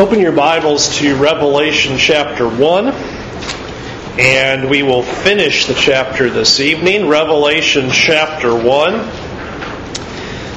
Open your Bibles to Revelation chapter 1, and we will finish the chapter this evening. Revelation chapter 1.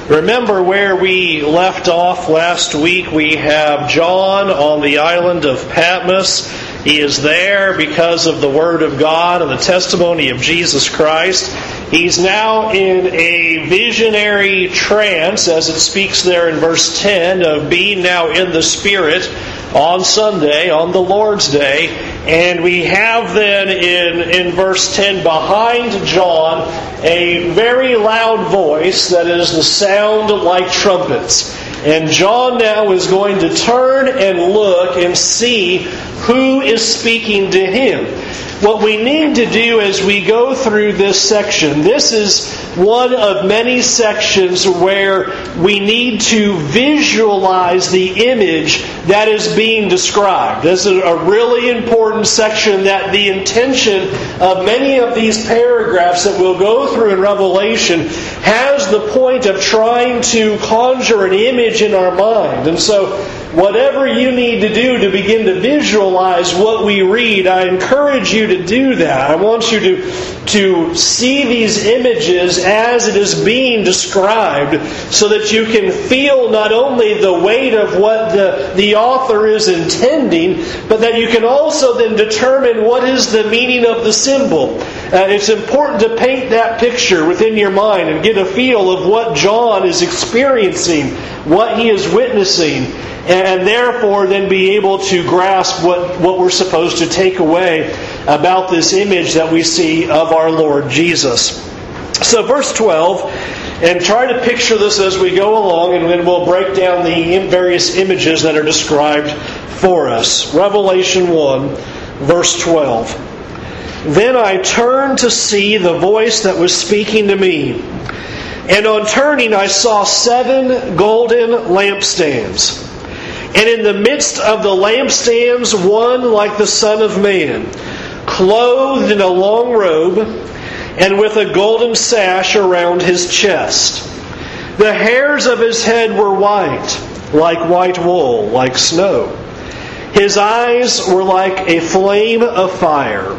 Remember where we left off last week? We have John on the island of Patmos. He is there because of the Word of God and the testimony of Jesus Christ. He's now in a visionary trance, as it speaks there in verse 10, of being now in the Spirit on Sunday, on the Lord's Day. And we have then in, in verse 10 behind John a very loud voice that is the sound like trumpets. And John now is going to turn and look and see who is speaking to him what we need to do as we go through this section, this is one of many sections where we need to visualize the image that is being described. This is a really important section that the intention of many of these paragraphs that we'll go through in Revelation has the point of trying to conjure an image in our mind. And so whatever you need to do to begin to visualize what we read, I encourage you to do that. I want you to, to see these images as it is being described so that you can feel not only the weight of what the, the author is intending, but that you can also then determine what is the meaning of the symbol. Uh, it's important to paint that picture within your mind and get a feel of what John is experiencing, what he is witnessing and therefore then be able to grasp what, what we're supposed to take away about this image that we see of our Lord Jesus. So, verse 12, and try to picture this as we go along, and then we'll break down the various images that are described for us. Revelation 1, verse 12. Then I turned to see the voice that was speaking to me. And on turning, I saw seven golden lampstands. And in the midst of the lampstands, one like the Son of Man, clothed in a long robe and with a golden sash around his chest. The hairs of his head were white, like white wool, like snow. His eyes were like a flame of fire.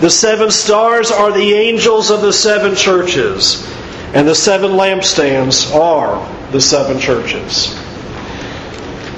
the seven stars are the angels of the seven churches, and the seven lampstands are the seven churches.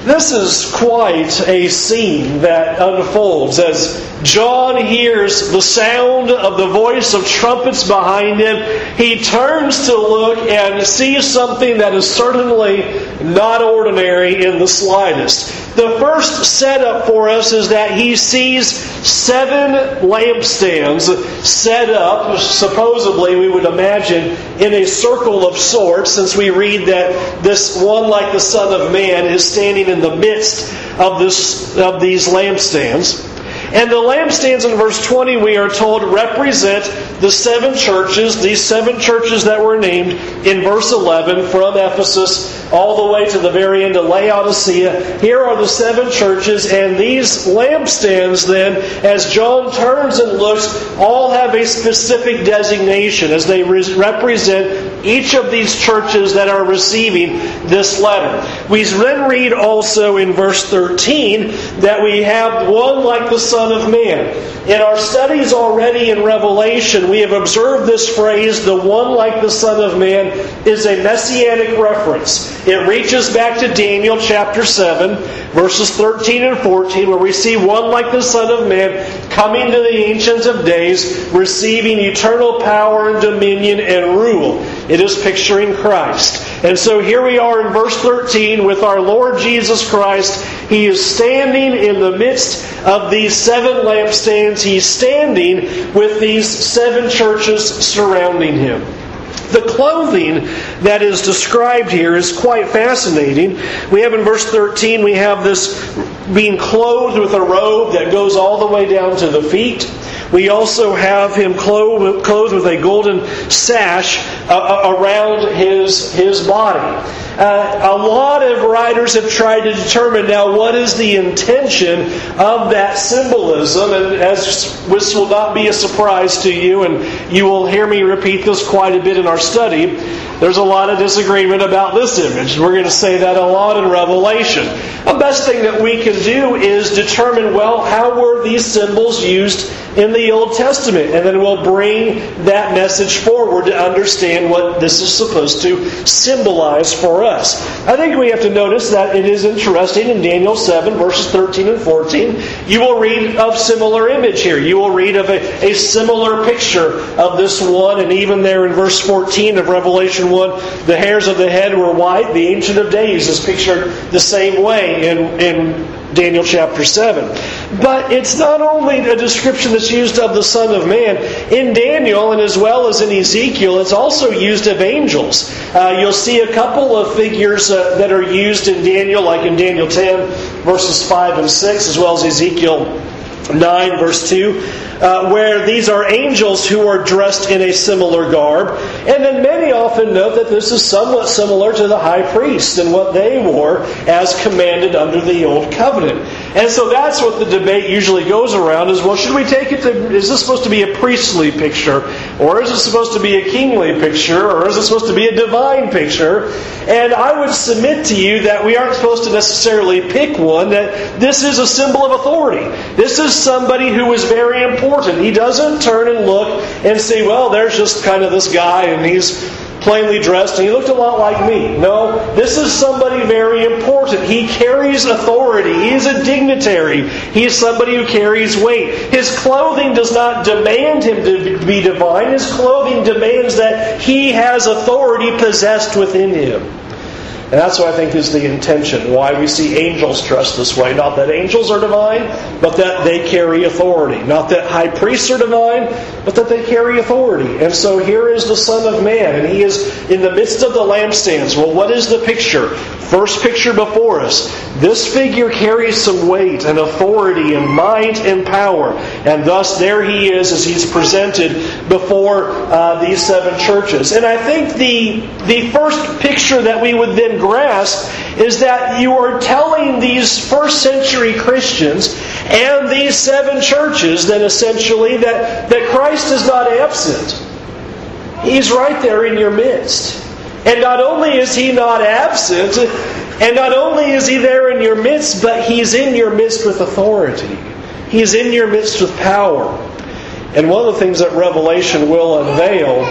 This is quite a scene that unfolds as John hears the sound of the voice of trumpets behind him. He turns to look and sees something that is certainly not ordinary in the slightest. The first setup for us is that he sees seven lampstands set up, supposedly, we would imagine, in a circle of sorts, since we read that this one, like the Son of Man, is standing in the midst of, this, of these lampstands. And the lampstands in verse 20, we are told, represent the seven churches, these seven churches that were named in verse 11 from Ephesus all the way to the very end of Laodicea. Here are the seven churches, and these lampstands, then, as John turns and looks, all have a specific designation as they represent each of these churches that are receiving this letter. We then read also in verse 13 that we have one like the Son Son of Man. In our studies already in Revelation, we have observed this phrase, the one like the Son of Man, is a messianic reference. It reaches back to Daniel chapter 7, verses 13 and 14, where we see one like the Son of Man coming to the Ancient of Days, receiving eternal power and dominion and rule. It is picturing Christ. And so here we are in verse 13 with our Lord Jesus Christ. He is standing in the midst of these seven lampstands. He's standing with these seven churches surrounding him. The clothing that is described here is quite fascinating. We have in verse 13, we have this being clothed with a robe that goes all the way down to the feet. We also have him clothed, with a golden sash uh, uh, around his, his body. Uh, a lot of writers have tried to determine now what is the intention of that symbolism, and as this will not be a surprise to you, and you will hear me repeat this quite a bit in our study. There's a lot of disagreement about this image. We're going to say that a lot in Revelation. The best thing that we can do is determine well, how were these symbols used in the Old Testament? And then we'll bring that message forward to understand what this is supposed to symbolize for us. I think we have to notice that it is interesting in Daniel 7, verses 13 and 14. You will read of similar image here. You will read of a, a similar picture of this one, and even there in verse 14 of Revelation 1, the hairs of the head were white. The Ancient of Days is pictured the same way in, in Daniel chapter 7. But it's not only a description that's used of the Son of Man. In Daniel, and as well as in Ezekiel, it's also used of angels. Uh, you'll see a couple of figures uh, that are used in Daniel, like in Daniel 10, verses 5 and 6, as well as Ezekiel 9, verse 2, uh, where these are angels who are dressed in a similar garb. And then many often note that this is somewhat similar to the high priest and what they wore as commanded under the Old Covenant. And so that's what the debate usually goes around is well, should we take it to, is this supposed to be a priestly picture? Or is it supposed to be a kingly picture? Or is it supposed to be a divine picture? And I would submit to you that we aren't supposed to necessarily pick one, that this is a symbol of authority. This is somebody who is very important. He doesn't turn and look and say, well, there's just kind of this guy and he's plainly dressed and he looked a lot like me. No, this is somebody very important. He carries authority. He is a dignitary. He is somebody who carries weight. His clothing does not demand him to be divine. His clothing demands that he has authority possessed within him. And that's what I think is the intention, why we see angels dressed this way. Not that angels are divine, but that they carry authority. Not that high priests are divine, but that they carry authority. And so here is the Son of Man, and he is in the midst of the lampstands. Well, what is the picture? First picture before us. This figure carries some weight and authority and might and power. And thus, there he is as he's presented before uh, these seven churches. And I think the, the first picture that we would then grasp is that you are telling these first century Christians and these seven churches, then essentially, that, that Christ is not absent. He's right there in your midst. And not only is he not absent, and not only is he there in your midst, but he's in your midst with authority. He's in your midst with power. And one of the things that Revelation will unveil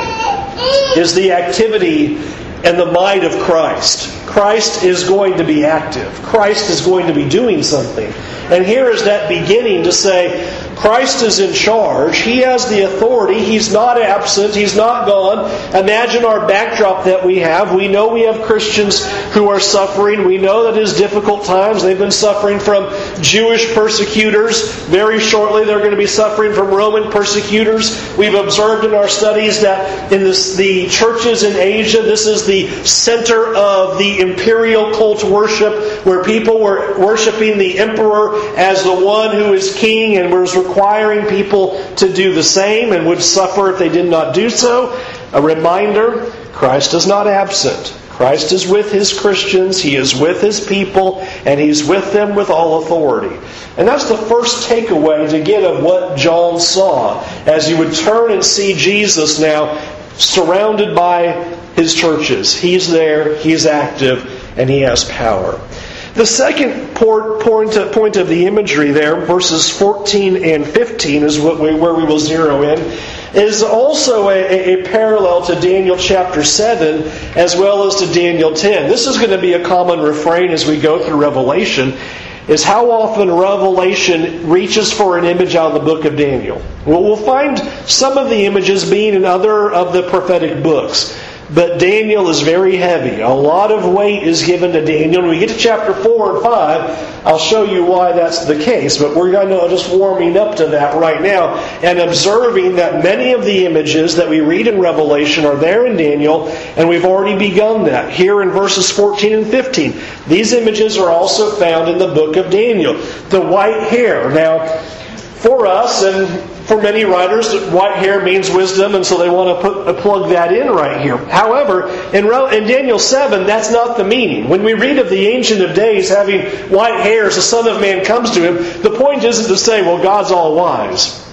is the activity and the might of Christ. Christ is going to be active. Christ is going to be doing something. And here is that beginning to say, Christ is in charge. He has the authority. He's not absent. He's not gone. Imagine our backdrop that we have. We know we have Christians who are suffering. We know that it is difficult times. They've been suffering from Jewish persecutors. Very shortly, they're going to be suffering from Roman persecutors. We've observed in our studies that in this, the churches in Asia, this is the center of the imperial cult worship where people were worshiping the emperor as the one who is king and was requiring people to do the same and would suffer if they did not do so. A reminder Christ is not absent. Christ is with his Christians, he is with his people, and he's with them with all authority. And that's the first takeaway to get of what John saw as you would turn and see Jesus now surrounded by his churches. He's there, he's active, and he has power. The second point of the imagery there, verses 14 and 15, is where we will zero in. is also a, a, parallel to Daniel chapter 7 as well as to Daniel 10. This is going to be a common refrain as we go through Revelation is how often Revelation reaches for an image out of the book of Daniel. Well, we'll find some of the images being in other of the prophetic books. But Daniel is very heavy. A lot of weight is given to Daniel. When we get to chapter 4 and 5, I'll show you why that's the case. But we're going to just warming up to that right now and observing that many of the images that we read in Revelation are there in Daniel, and we've already begun that here in verses 14 and 15. These images are also found in the book of Daniel. The white hair. Now, for us, and for many writers, white hair means wisdom, and so they want to put, uh, plug that in right here. However, in, in Daniel 7, that's not the meaning. When we read of the Ancient of Days having white hair as the Son of Man comes to him, the point isn't to say, well, God's all wise.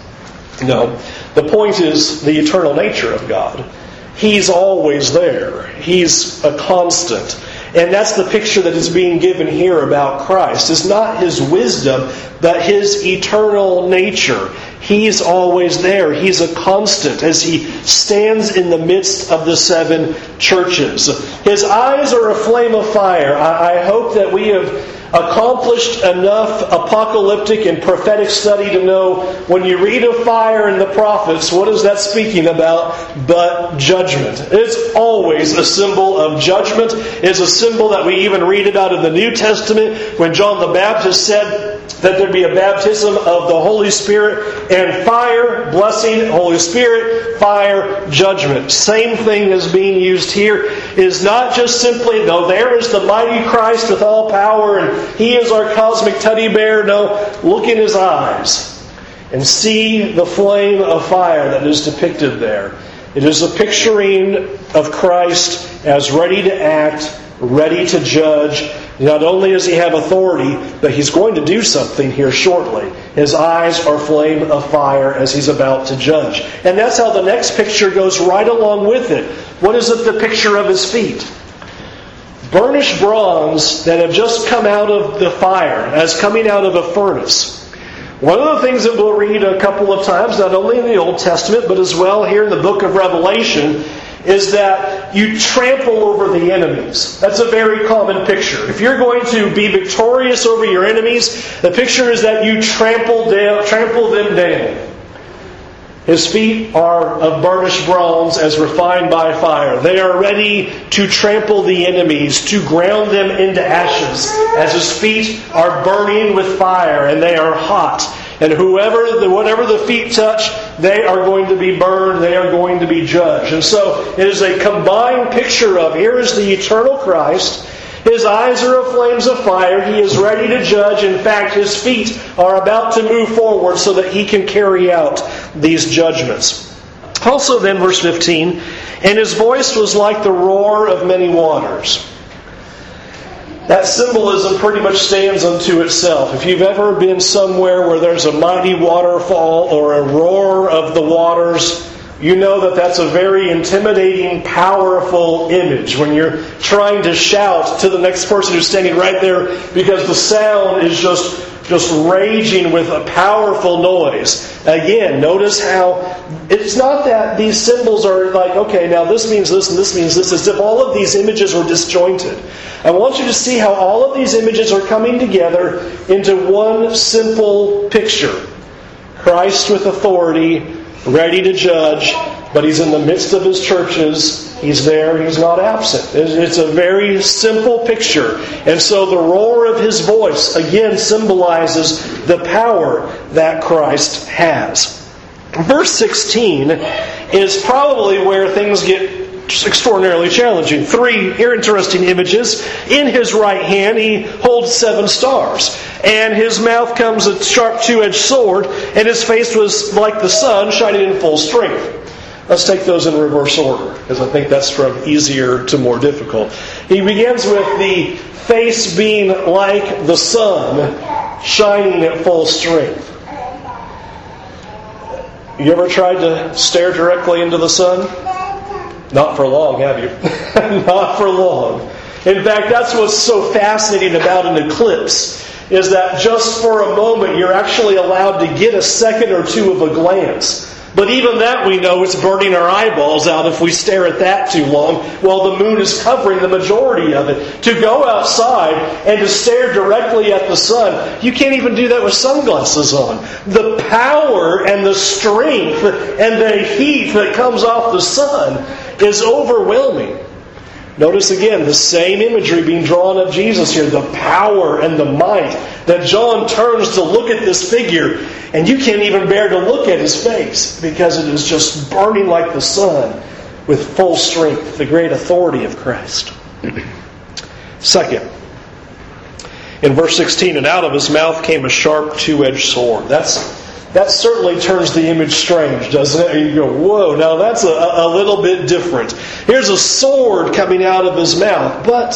No. The point is the eternal nature of God. He's always there. He's a constant. And that's the picture that is being given here about Christ. It's not his wisdom, but his eternal nature. He's always there. He's a constant as he stands in the midst of the seven churches. His eyes are a flame of fire. I, hope that we have accomplished enough apocalyptic and prophetic study to know when you read of fire in the prophets, what is that speaking about but judgment? It's always a symbol of judgment. It's a symbol that we even read about in the New Testament when John the Baptist said that there be a baptism of the Holy Spirit and fire, blessing, Holy Spirit, fire, judgment. Same thing is being used here is not just simply, no, there is the mighty Christ with all power and he is our cosmic teddy bear. No, look in his eyes and see the flame of fire that is depicted there. It is a picturing of Christ as ready to act, ready to judge. Not only does he have authority, but he's going to do something here shortly. His eyes are flame of fire as he's about to judge. And that's how the next picture goes right along with it. What is it the picture of his feet? burnished bronze that have just come out of the fire, as coming out of a furnace. One of the things that we'll read a couple of times, not only in the Old Testament, but as well here in the book of Revelation, is that you trample over the enemies. That's a very common picture. If you're going to be victorious over your enemies, the picture is that you trample, down, trample them down. His feet are of burnished bronze as refined by fire. They are ready to trample the enemies, to ground them into ashes, as his feet are burning with fire and they are hot. And whoever, whatever the feet touch, they are going to be burned, they are going to be judged. And so it is a combined picture of here is the eternal Christ his eyes are of flames of fire. He is ready to judge. In fact, his feet are about to move forward so that he can carry out these judgments. Also, then, verse 15, and his voice was like the roar of many waters. That symbolism pretty much stands unto itself. If you've ever been somewhere where there's a mighty waterfall or a roar of the waters, you know that that's a very intimidating, powerful image when you're trying to shout to the next person who's standing right there because the sound is just just raging with a powerful noise. Again, notice how it's not that these symbols are like, okay, now this means this and this means this, as if all of these images were disjointed. I want you to see how all of these images are coming together into one simple picture Christ with authority ready to judge, but he's in the midst of his churches. He's there, he's not absent. It's a very simple picture. And so the roar of his voice, again, symbolizes the power that Christ has. Verse 16 is probably where things get extraordinarily challenging. Three interesting images. In his right hand, he holds seven stars, and his mouth comes a sharp two edged sword, and his face was like the sun shining in full strength. Let's take those in reverse order, because I think that's from easier to more difficult. He begins with the face being like the sun shining at full strength. You ever tried to stare directly into the sun? Not for long, have you? Not for long. In fact, that's what's so fascinating about an eclipse is that just for a moment you're actually allowed to get a second or two of a glance. But even that we know it's burning our eyeballs out if we stare at that too long while the moon is covering the majority of it. To go outside and to stare directly at the sun, you can't even do that with sunglasses on. The power and the strength and the heat that comes off the sun is overwhelming. Notice again the same imagery being drawn of Jesus here the power and the might. That John turns to look at this figure, and you can't even bear to look at his face because it is just burning like the sun with full strength, the great authority of Christ. Second, in verse 16, and out of his mouth came a sharp two edged sword. That's that certainly turns the image strange, doesn't it? You go, whoa, now that's a, a little bit different. Here's a sword coming out of his mouth, but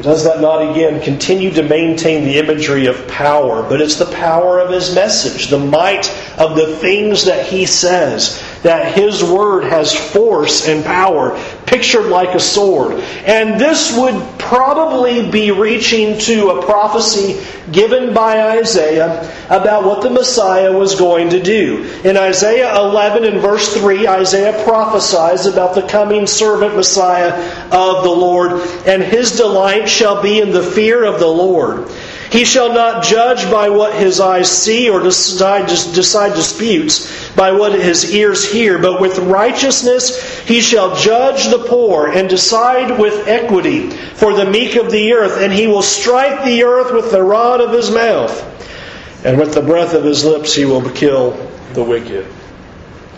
does that not again continue to maintain the imagery of power? But it's the power of his message, the might of the things that he says, that his word has force and power, pictured like a sword. And this would probably be reaching to a prophecy given by Isaiah about what the Messiah was going to do. In Isaiah 11 and verse 3, Isaiah prophesies about the coming servant Messiah of the Lord, and his delight shall be in the fear of the Lord. He shall not judge by what his eyes see or decide, decide disputes by what his ears hear, but with righteousness he shall judge the poor and decide with equity for the meek of the earth, and he will strike the earth with the rod of his mouth, and with the breath of his lips he will kill the wicked.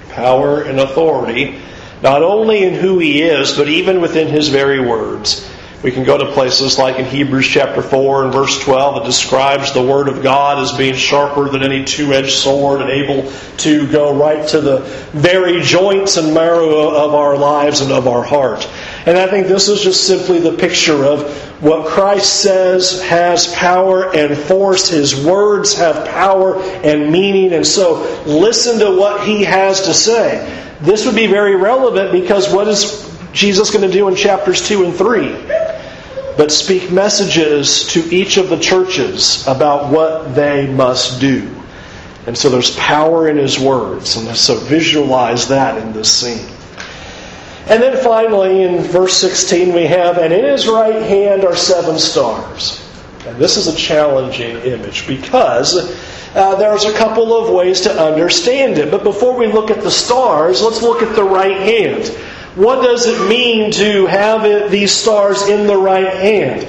Power and authority, not only in who he is, but even within his very words. We can go to places like in Hebrews chapter 4 and verse 12 that describes the Word of God as being sharper than any two edged sword and able to go right to the very joints and marrow of our lives and of our heart. And I think this is just simply the picture of what Christ says has power and force. His words have power and meaning. And so listen to what he has to say. This would be very relevant because what is Jesus going to do in chapters 2 and 3? but speak messages to each of the churches about what they must do. And so there's power in his words, and so visualize that in this scene. And then finally, in verse 16, we have, and in his right hand are seven stars. And this is a challenging image because uh, there's a couple of ways to understand it. But before we look at the stars, let's look at the right hand. What does it mean to have it, these stars in the right hand?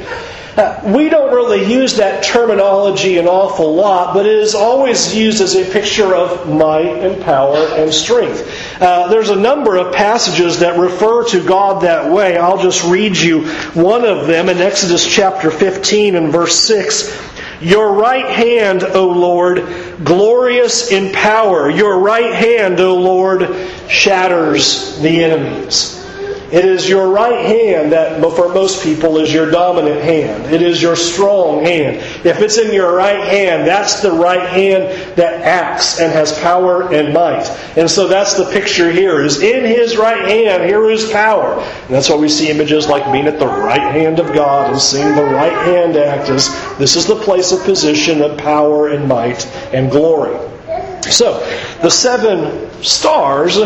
Uh, we don't really use that terminology an awful lot, but it is always used as a picture of might and power and strength. Uh, there's a number of passages that refer to God that way. I'll just read you one of them in Exodus chapter 15 and verse 6. Your right hand, O Lord, glorious in power. Your right hand, O Lord, shatters the enemies. It is your right hand that, for most people, is your dominant hand. It is your strong hand. If it's in your right hand, that's the right hand that acts and has power and might. And so that's the picture here, is in his right hand, here is power. And that's why we see images like being at the right hand of God and seeing the right hand act as this is the place of position of power and might and glory. So, the seven stars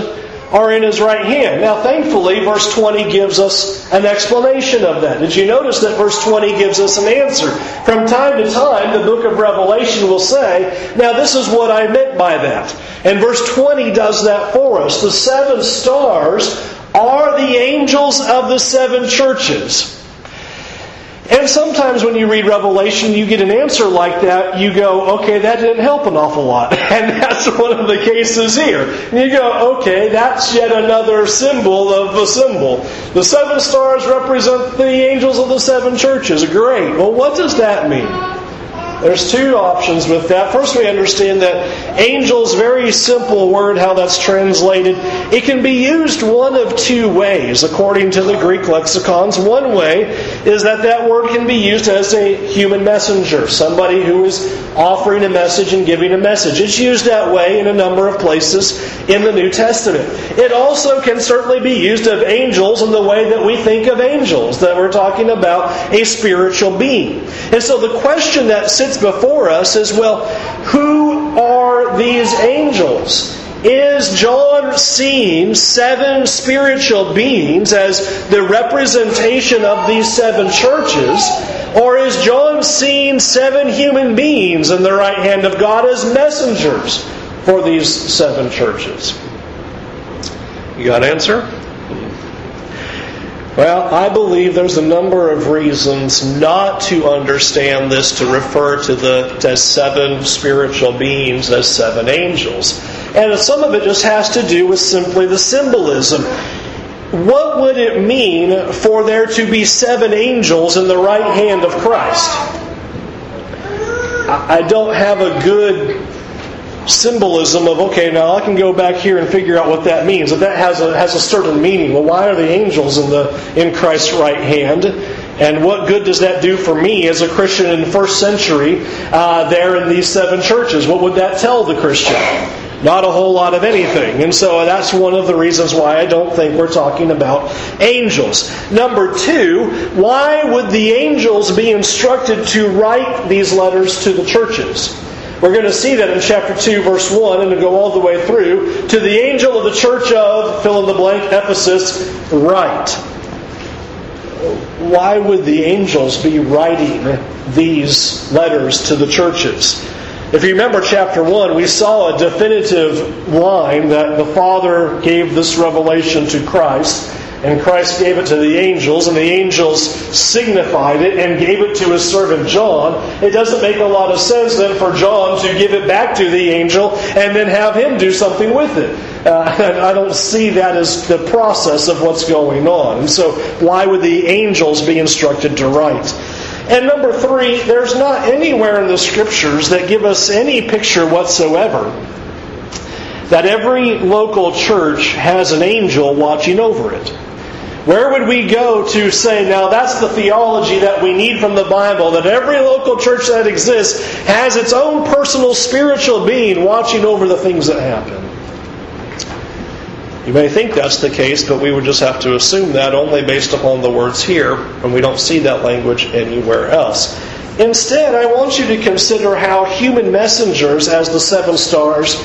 are in his right hand. Now, thankfully, verse 20 gives us an explanation of that. Did you notice that verse 20 gives us an answer? From time to time, the book of Revelation will say, Now, this is what I meant by that. And verse 20 does that for us. The seven stars are the angels of the seven churches. And sometimes when you read Revelation, you get an answer like that, you go, okay, that didn't help an awful lot. And that's one of the cases here. And you go, okay, that's yet another symbol of a symbol. The seven stars represent the angels of the seven churches. Great. Well, what does that mean? There's two options with that. First, we understand that angels, very simple word, how that's translated. It can be used one of two ways, according to the Greek lexicons. One way is that that word can be used as a human messenger, somebody who is offering a message and giving a message. It's used that way in a number of places in the New Testament. It also can certainly be used of angels in the way that we think of angels, that we're talking about a spiritual being. And so the question that sits before us is well, who are these angels? is John seeing seven spiritual beings as the representation of these seven churches? Or is John seeing seven human beings in the right hand of God as messengers for these seven churches? You got an answer? Well, I believe there's a number of reasons not to understand this to refer to the as seven spiritual beings as seven angels. And some of it just has to do with simply the symbolism. What would it mean for there to be seven angels in the right hand of Christ? I don't have a good symbolism of okay now I can go back here and figure out what that means that that has a has a certain meaning well why are the angels in the in Christ's right hand and what good does that do for me as a Christian in the first century uh, there in these seven churches what would that tell the Christian not a whole lot of anything. And so that's one of the reasons why I don't think we're talking about angels. Number two, why would the angels be instructed to write these letters to the churches? We're going to see that in chapter 2, verse 1, and to go all the way through. To the angel of the church of, fill in the blank, Ephesus, write. Why would the angels be writing these letters to the churches? If you remember chapter 1, we saw a definitive line that the Father gave this revelation to Christ, and Christ gave it to the angels, and the angels signified it and gave it to his servant John. It doesn't make a lot of sense then for John to give it back to the angel and then have him do something with it. Uh, I don't see that as the process of what's going on. So, why would the angels be instructed to write? And number three, there's not anywhere in the scriptures that give us any picture whatsoever that every local church has an angel watching over it. Where would we go to say, now that's the theology that we need from the Bible, that every local church that exists has its own personal spiritual being watching over the things that happen? You may think that's the case, but we would just have to assume that only based upon the words here, and we don't see that language anywhere else. Instead, I want you to consider how human messengers, as the seven stars,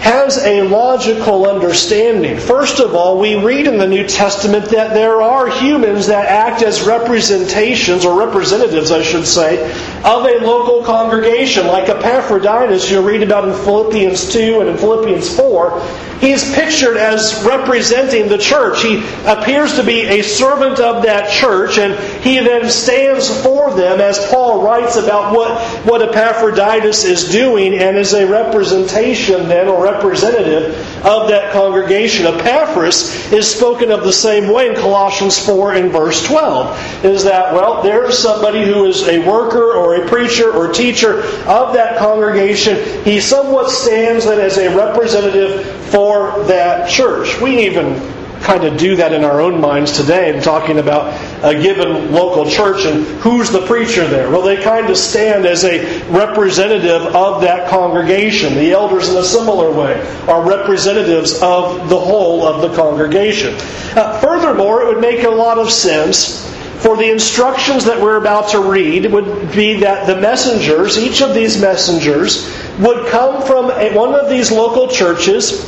has a logical understanding. First of all, we read in the New Testament that there are humans that act as representations, or representatives, I should say, of a local congregation, like Epaphroditus, you read about in Philippians 2 and in Philippians 4. He's pictured as representing the church. He appears to be a servant of that church, and he then stands for them, as Paul writes about what, what Epaphroditus is doing, and is a representation then, or representative of that congregation. Epaphras is spoken of the same way in Colossians 4 and verse 12. Is that, well, there's somebody who is a worker or a preacher or teacher of that congregation. He somewhat stands then as a representative for that church. We even kind of do that in our own minds today and talking about a given local church and who's the preacher there. Well, they kind of stand as a representative of that congregation. The elders, in a similar way, are representatives of the whole of the congregation. Uh, furthermore, it would make a lot of sense for the instructions that we're about to read would be that the messengers, each of these messengers, would come from one of these local churches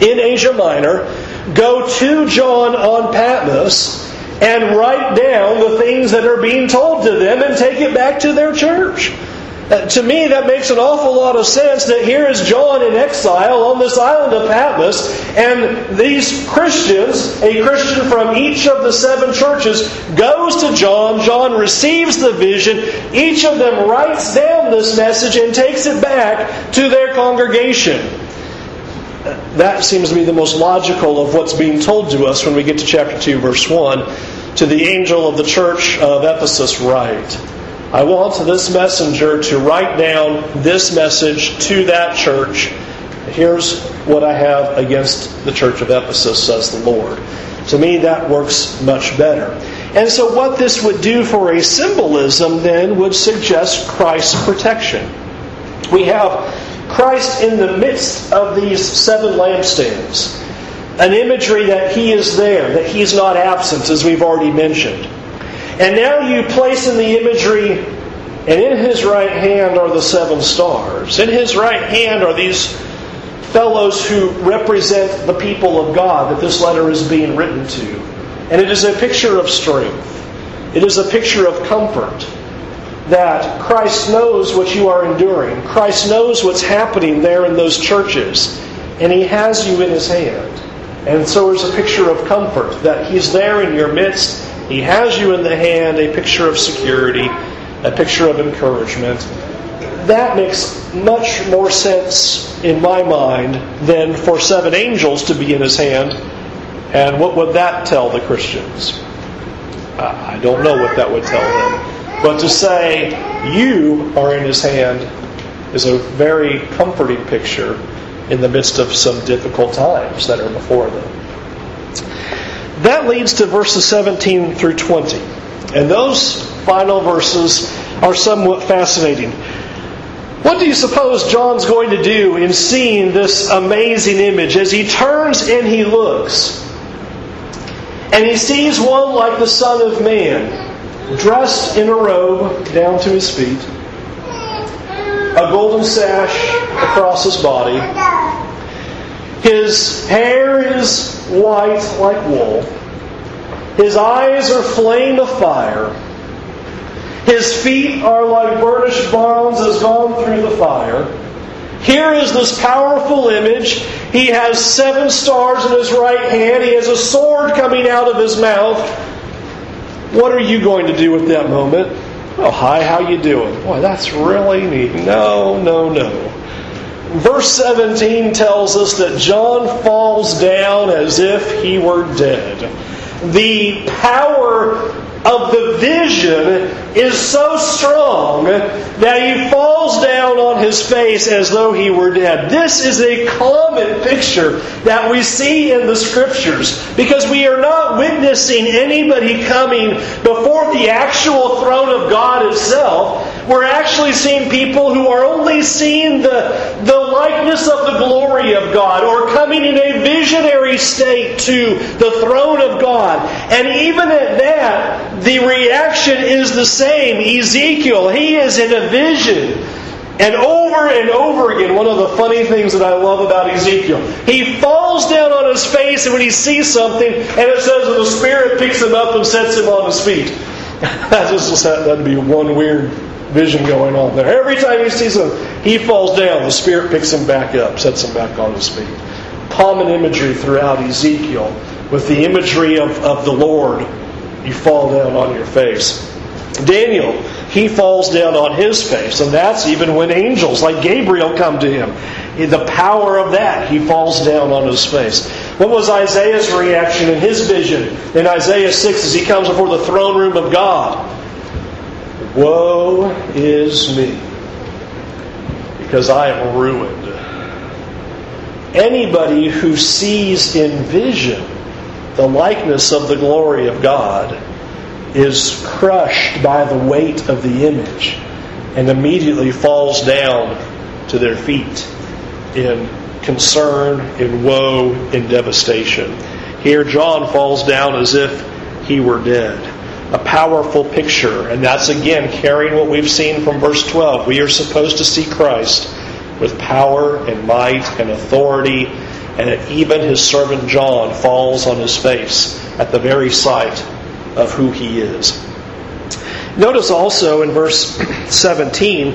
in Asia Minor go to John on Patmos and write down the things that are being told to them and take it back to their church. Uh, to me, that makes an awful lot of sense that here is John in exile on this island of Patmos, and these Christians, a Christian from each of the seven churches, goes to John. John receives the vision. Each of them writes down this message and takes it back to their congregation that seems to be the most logical of what's being told to us when we get to chapter 2, verse 1. To the angel of the church of Ephesus, write. I want this messenger to write down this message to that church. Here's what I have against the church of Ephesus, says the Lord. To me, that works much better. And so, what this would do for a symbolism then would suggest Christ's protection. We have Christ in the midst of these seven lampstands. An imagery that He is there, that He's not absent, as we've already mentioned. And now you place in the imagery, and in His right hand are the seven stars. In His right hand are these fellows who represent the people of God that this letter is being written to. And it is a picture of strength. It is a picture of comfort that Christ knows what you are enduring. Christ knows what's happening there in those churches, and He has you in His hand. And so there's a picture of comfort that He's there in your midst. He has you in the hand, a picture of security, a picture of encouragement. That makes much more sense in my mind than for seven angels to be in His hand. And what would that tell the Christians? I don't know what that would tell them. But to say, you are in his hand, is a very comforting picture in the midst of some difficult times that are before them. That leads to verses 17 through 20. And those final verses are somewhat fascinating. What do you suppose John's going to do in seeing this amazing image as he turns and he looks? And he sees one like the Son of Man dressed in a robe down to his feet, a golden sash across his body. His hair is white like wool. His eyes are flame of fire. His feet are like burnished bronze as gone through the fire. Here is this powerful image. He has seven stars in his right hand. He has a sword coming out of his mouth. What are you going to do with that moment? Oh, hi, how you doing? Boy, that's really neat. No, no, no. Verse 17 tells us that John falls down as if he were dead. The power of the vision is so strong that he falls down on his face as though he were dead. This is a common picture that we see in the scriptures because we are not witnessing anybody coming before the actual throne of God itself. We're actually seeing people who are only seeing the, the likeness of the glory of God or coming in a visionary state to the throne of God. And even at that, the reaction is the same. Ezekiel, he is in a vision. And over and over again, one of the funny things that I love about Ezekiel, he falls down on his face and when he sees something, and it says that the Spirit picks him up and sets him on his feet. That just that'd be one weird vision going on there. Every time he sees him, he falls down. The Spirit picks him back up, sets him back on his feet. Common imagery throughout Ezekiel with the imagery of, of the Lord you fall down on your face. Daniel, he falls down on his face, and that's even when angels like Gabriel come to him. In the power of that, he falls down on his face. What was Isaiah's reaction in his vision in Isaiah 6 as he comes before the throne room of God? Woe is me, because I am ruined. Anybody who sees in vision the likeness of the glory of God is crushed by the weight of the image and immediately falls down to their feet in concern, in woe, in devastation. Here, John falls down as if he were dead. A powerful picture, and that's again carrying what we've seen from verse 12. We are supposed to see Christ with power and might and authority and even his servant John falls on his face at the very sight of who he is. Notice also in verse 17,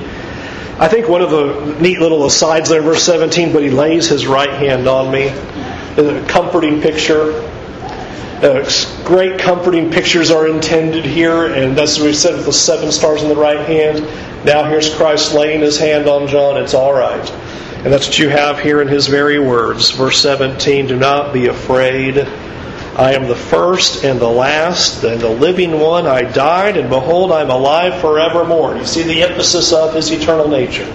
I think one of the neat little asides there in verse 17, but he lays his right hand on me. Is A comforting picture. Uh, great comforting pictures are intended here, and that's what we said with the seven stars in the right hand. Now here's Christ laying his hand on John. It's all right. And that's what you have here in his very words. Verse 17 Do not be afraid. I am the first and the last and the living one. I died, and behold, I am alive forevermore. You see the emphasis of his eternal nature.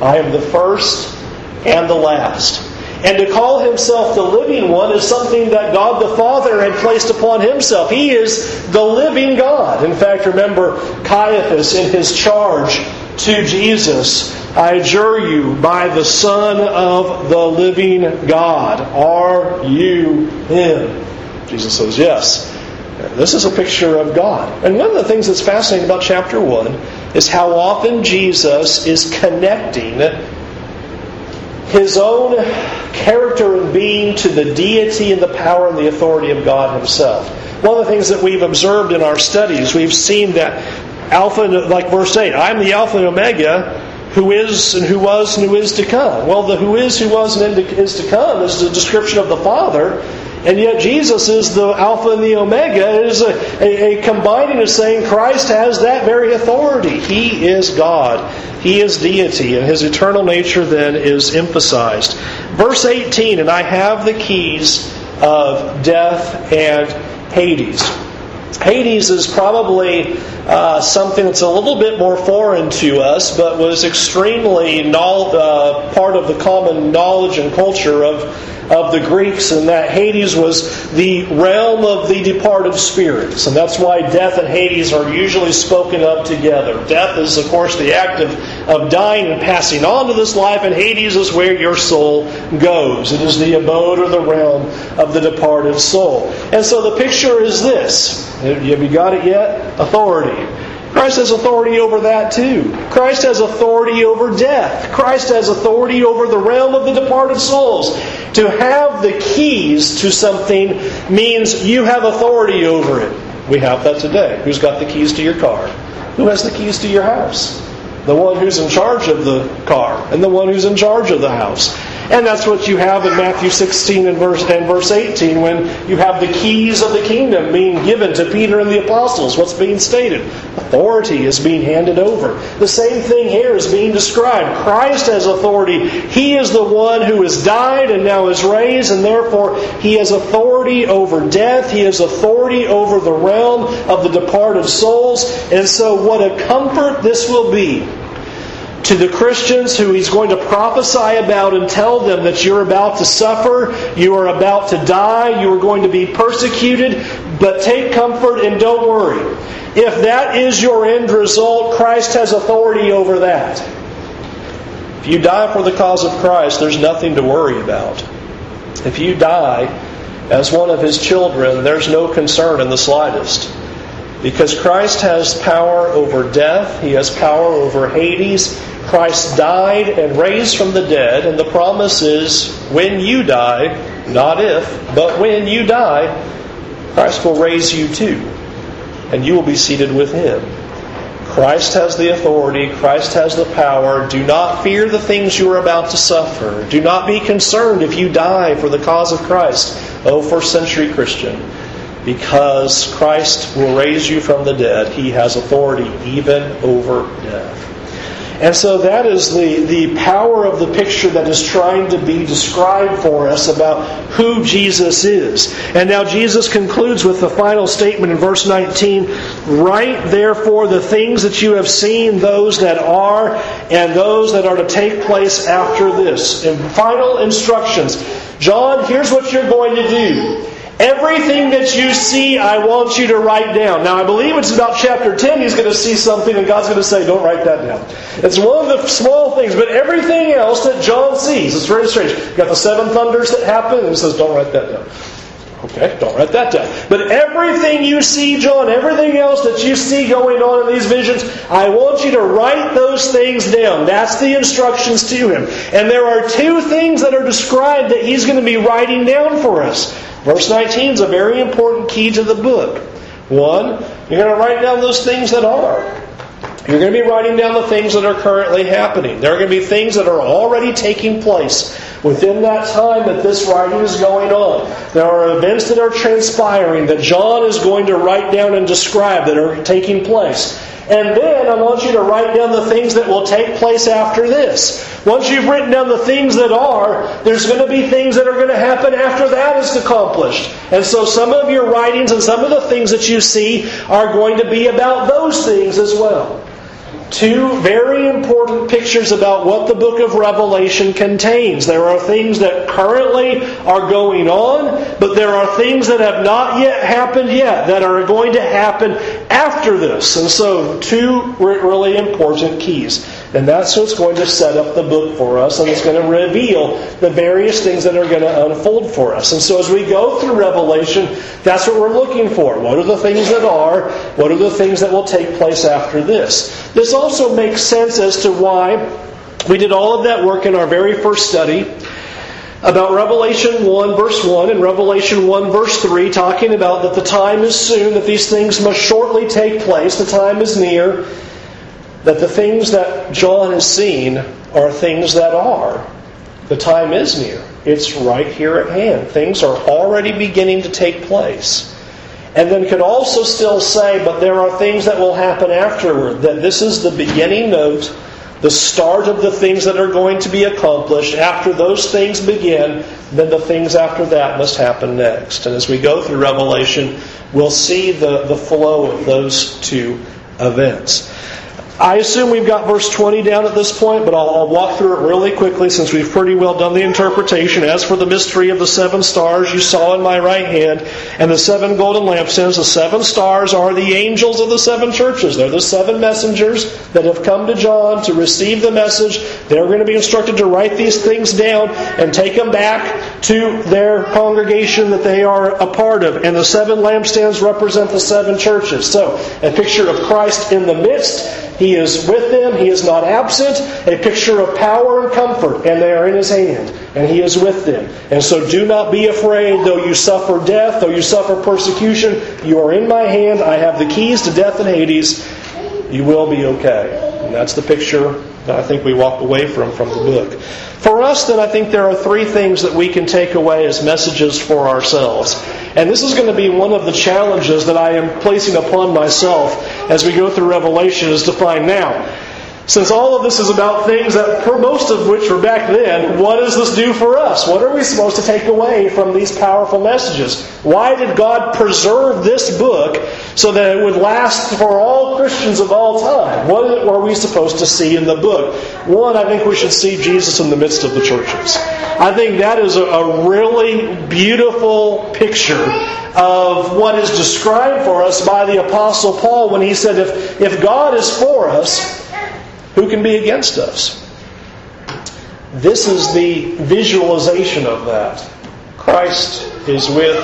I am the first and the last. And to call himself the living one is something that God the Father had placed upon himself. He is the living God. In fact, remember Caiaphas in his charge to Jesus, I adjure you by the Son of the living God, are you him? Jesus says, Yes. This is a picture of God. And one of the things that's fascinating about chapter 1 is how often Jesus is connecting his own character and being to the deity and the power and the authority of God himself. One of the things that we've observed in our studies, we've seen that Alpha, like verse 8, I'm the Alpha and Omega, who is and who was and who is to come. Well, the who is, who was, and is to come is the description of the Father. And yet Jesus is the Alpha and the Omega. It is a, a, a, combining of saying Christ has that very authority. He is God. He is deity, and his eternal nature then is emphasized. Verse 18, and I have the keys of death and Hades. Hades is probably uh, something that's a little bit more foreign to us, but was extremely uh, part of the common knowledge and culture of of the Greeks, and that Hades was the realm of the departed spirits. And that's why death and Hades are usually spoken of together. Death is, of course, the act of, of dying and passing on to this life, and Hades is where your soul goes. It is the abode or the realm of the departed soul. And so the picture is this. Have you got it yet? Authority. Christ has authority over that too. Christ has authority over death. Christ has authority over the realm of the departed souls. To have the keys to something means you have authority over it. We have that today. Who's got the keys to your car? Who has the keys to your house? The one who's in charge of the car and the one who's in charge of the house. And that's what you have in Matthew 16 and verse, and verse 18 when you have the keys of the kingdom being given to Peter and the apostles. What's being stated? Authority is being handed over. The same thing here is being described. Christ has authority. He is the one who has died and now is raised, and therefore he has authority over death. He has authority over the realm of the departed souls. And so, what a comfort this will be to the Christians who he's going to prophesy about and tell them that you're about to suffer, you are about to die, you are going to be persecuted, but take comfort and don't worry. If that is your end result, Christ has authority over that. If you die for the cause of Christ, there's nothing to worry about. If you die as one of his children, there's no concern in the slightest. Because Christ has power over death, He has power over Hades. Christ died and raised from the dead, and the promise is when you die, not if, but when you die, Christ will raise you too, and you will be seated with Him. Christ has the authority, Christ has the power. Do not fear the things you are about to suffer. Do not be concerned if you die for the cause of Christ. Oh, first century Christian because Christ will raise you from the dead. He has authority even over death. And so that is the, the power of the picture that is trying to be described for us about who Jesus is. And now Jesus concludes with the final statement in verse 19 Write therefore the things that you have seen, those that are, and those that are to take place after this. In final instructions. John, here's what you're going to do. Everything that you see, I want you to write down. Now, I believe it's about chapter 10, he's going to see something, and God's going to say, Don't write that down. It's one of the small things, but everything else that John sees, it's very strange. You've got the seven thunders that happen, and he says, Don't write that down. Okay, don't write that down. But everything you see, John, everything else that you see going on in these visions, I want you to write those things down. That's the instructions to him. And there are two things that are described that he's going to be writing down for us. Verse 19 is a very important key to the book. One, you're going to write down those things that are. You're going to be writing down the things that are currently happening. There are going to be things that are already taking place within that time that this writing is going on. There are events that are transpiring that John is going to write down and describe that are taking place. And then I want you to write down the things that will take place after this. Once you've written down the things that are, there's going to be things that are going to happen after that is accomplished. And so some of your writings and some of the things that you see are going to be about those things as well two very important pictures about what the book of Revelation contains. There are things that currently are going on, but there are things that have not yet happened yet that are going to happen after this. And so, two really important keys. And that's what's going to set up the book for us, and it's going to reveal the various things that are going to unfold for us. And so, as we go through Revelation, that's what we're looking for. What are the things that are? What are the things that will take place after this? This also makes sense as to why We did all of that work in our very first study about Revelation 1, verse 1, and Revelation 1, verse 3, talking about that the time is soon, that these things must shortly take place, the time is near, that the things that John has seen are things that are. The time is near. It's right here at hand. Things are already beginning to take place. And then could also still say, but there are things that will happen afterward, that this is the beginning note the start of the things that are going to be accomplished. After those things begin, then the things after that must happen next. And as we go through Revelation, we'll see the, the flow of those two events. I assume we've got verse 20 down at this point, but I'll, I'll, walk through it really quickly since we've pretty well done the interpretation. As for the mystery of the seven stars you saw in my right hand and the seven golden lampstands, the seven stars are the angels of the seven churches. They're the seven messengers that have come to John to receive the message. They're going to be instructed to write these things down and take them back to their congregation that they are a part of. And the seven lampstands represent the seven churches. So, a picture of Christ in the midst he is with them. He is not absent. A picture of power and comfort, and they are in His hand, and He is with them. And so do not be afraid, though you suffer death, though you suffer persecution. You are in my hand. I have the keys to death and Hades. You will be okay. And that's the picture that I think we walk away from from the book. For us, then, I think there are three things that we can take away as messages for ourselves. And this is going to be one of the challenges that I am placing upon myself as we go through Revelation is to find now since all of this is about things that, for most of which were back then, what does this do for us? What are we supposed to take away from these powerful messages? Why did God preserve this book so that it would last for all Christians of all time? What are we supposed to see in the book? One, I think we should see Jesus in the midst of the churches. I think that is a really beautiful picture of what is described for us by the Apostle Paul when he said, if, if God is for us, who can be against us? This is the visualization of that. Christ is with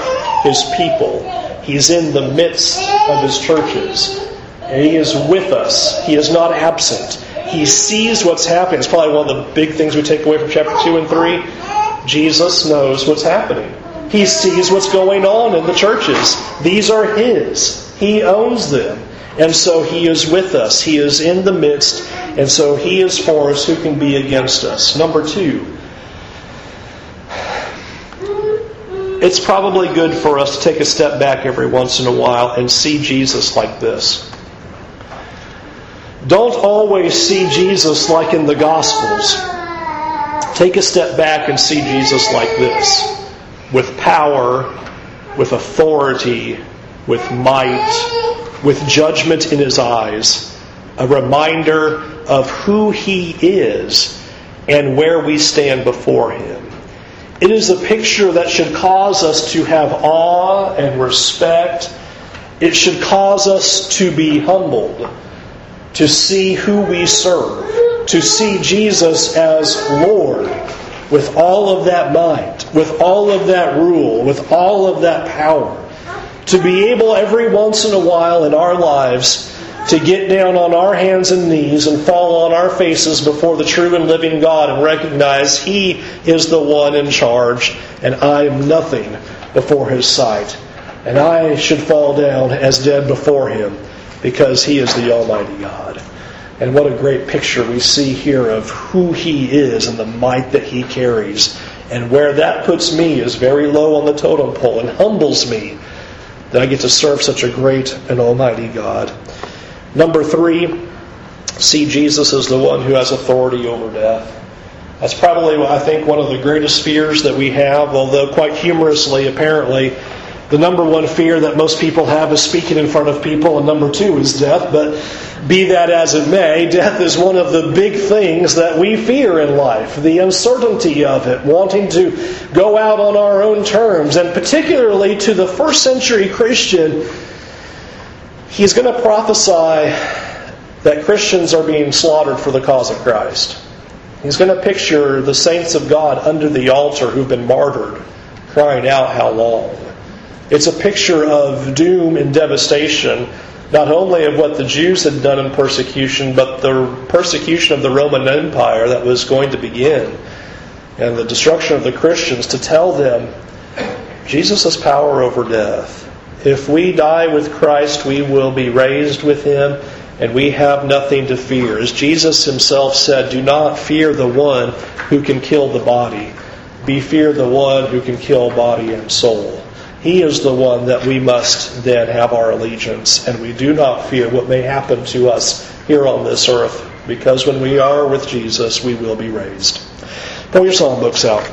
his people. He's in the midst of his churches. And he is with us. He is not absent. He sees what's happening. It's probably one of the big things we take away from chapter 2 and 3. Jesus knows what's happening. He sees what's going on in the churches. These are his. He owns them. And so he is with us. He is in the midst and so he is for us. Who can be against us? Number two, it's probably good for us to take a step back every once in a while and see Jesus like this. Don't always see Jesus like in the Gospels. Take a step back and see Jesus like this with power, with authority, with might, with judgment in his eyes a reminder of who He is and where we stand before Him. It is a picture that should cause us to have awe and respect. It should cause us to be humbled, to see who we serve, to see Jesus as Lord with all of that might, with all of that rule, with all of that power. To be able every once in a while in our lives to get down on our hands and knees and fall on our faces before the true and living God and recognize He is the one in charge and I am nothing before His sight. And I should fall down as dead before Him because He is the Almighty God. And what a great picture we see here of who He is and the might that He carries. And where that puts me is very low on the totem pole and humbles me that I get to serve such a great and almighty God. Number three, see Jesus as the one who has authority over death. That's probably, I think, one of the greatest fears that we have, although quite humorously, apparently, the number one fear that most people have is speaking in front of people, and number two is death. But be that as it may, death is one of the big things that we fear in life. The uncertainty of it, wanting to go out on our own terms, and particularly to the first century Christian, he's going to prophesy that Christians are being slaughtered for the cause of Christ. He's going to picture the saints of God under the altar who've been martyred, crying out, How long? It's a picture of doom and devastation not only of what the Jews had done in persecution, but the persecution of the Roman Empire that was going to begin, and the destruction of the Christians, to tell them Jesus has power over death. If we die with Christ, we will be raised with him, and we have nothing to fear. As Jesus himself said, Do not fear the one who can kill the body, be fear the one who can kill body and soul. He is the one that we must then have our allegiance, and we do not fear what may happen to us here on this earth, because when we are with Jesus, we will be raised. Pull your song books out.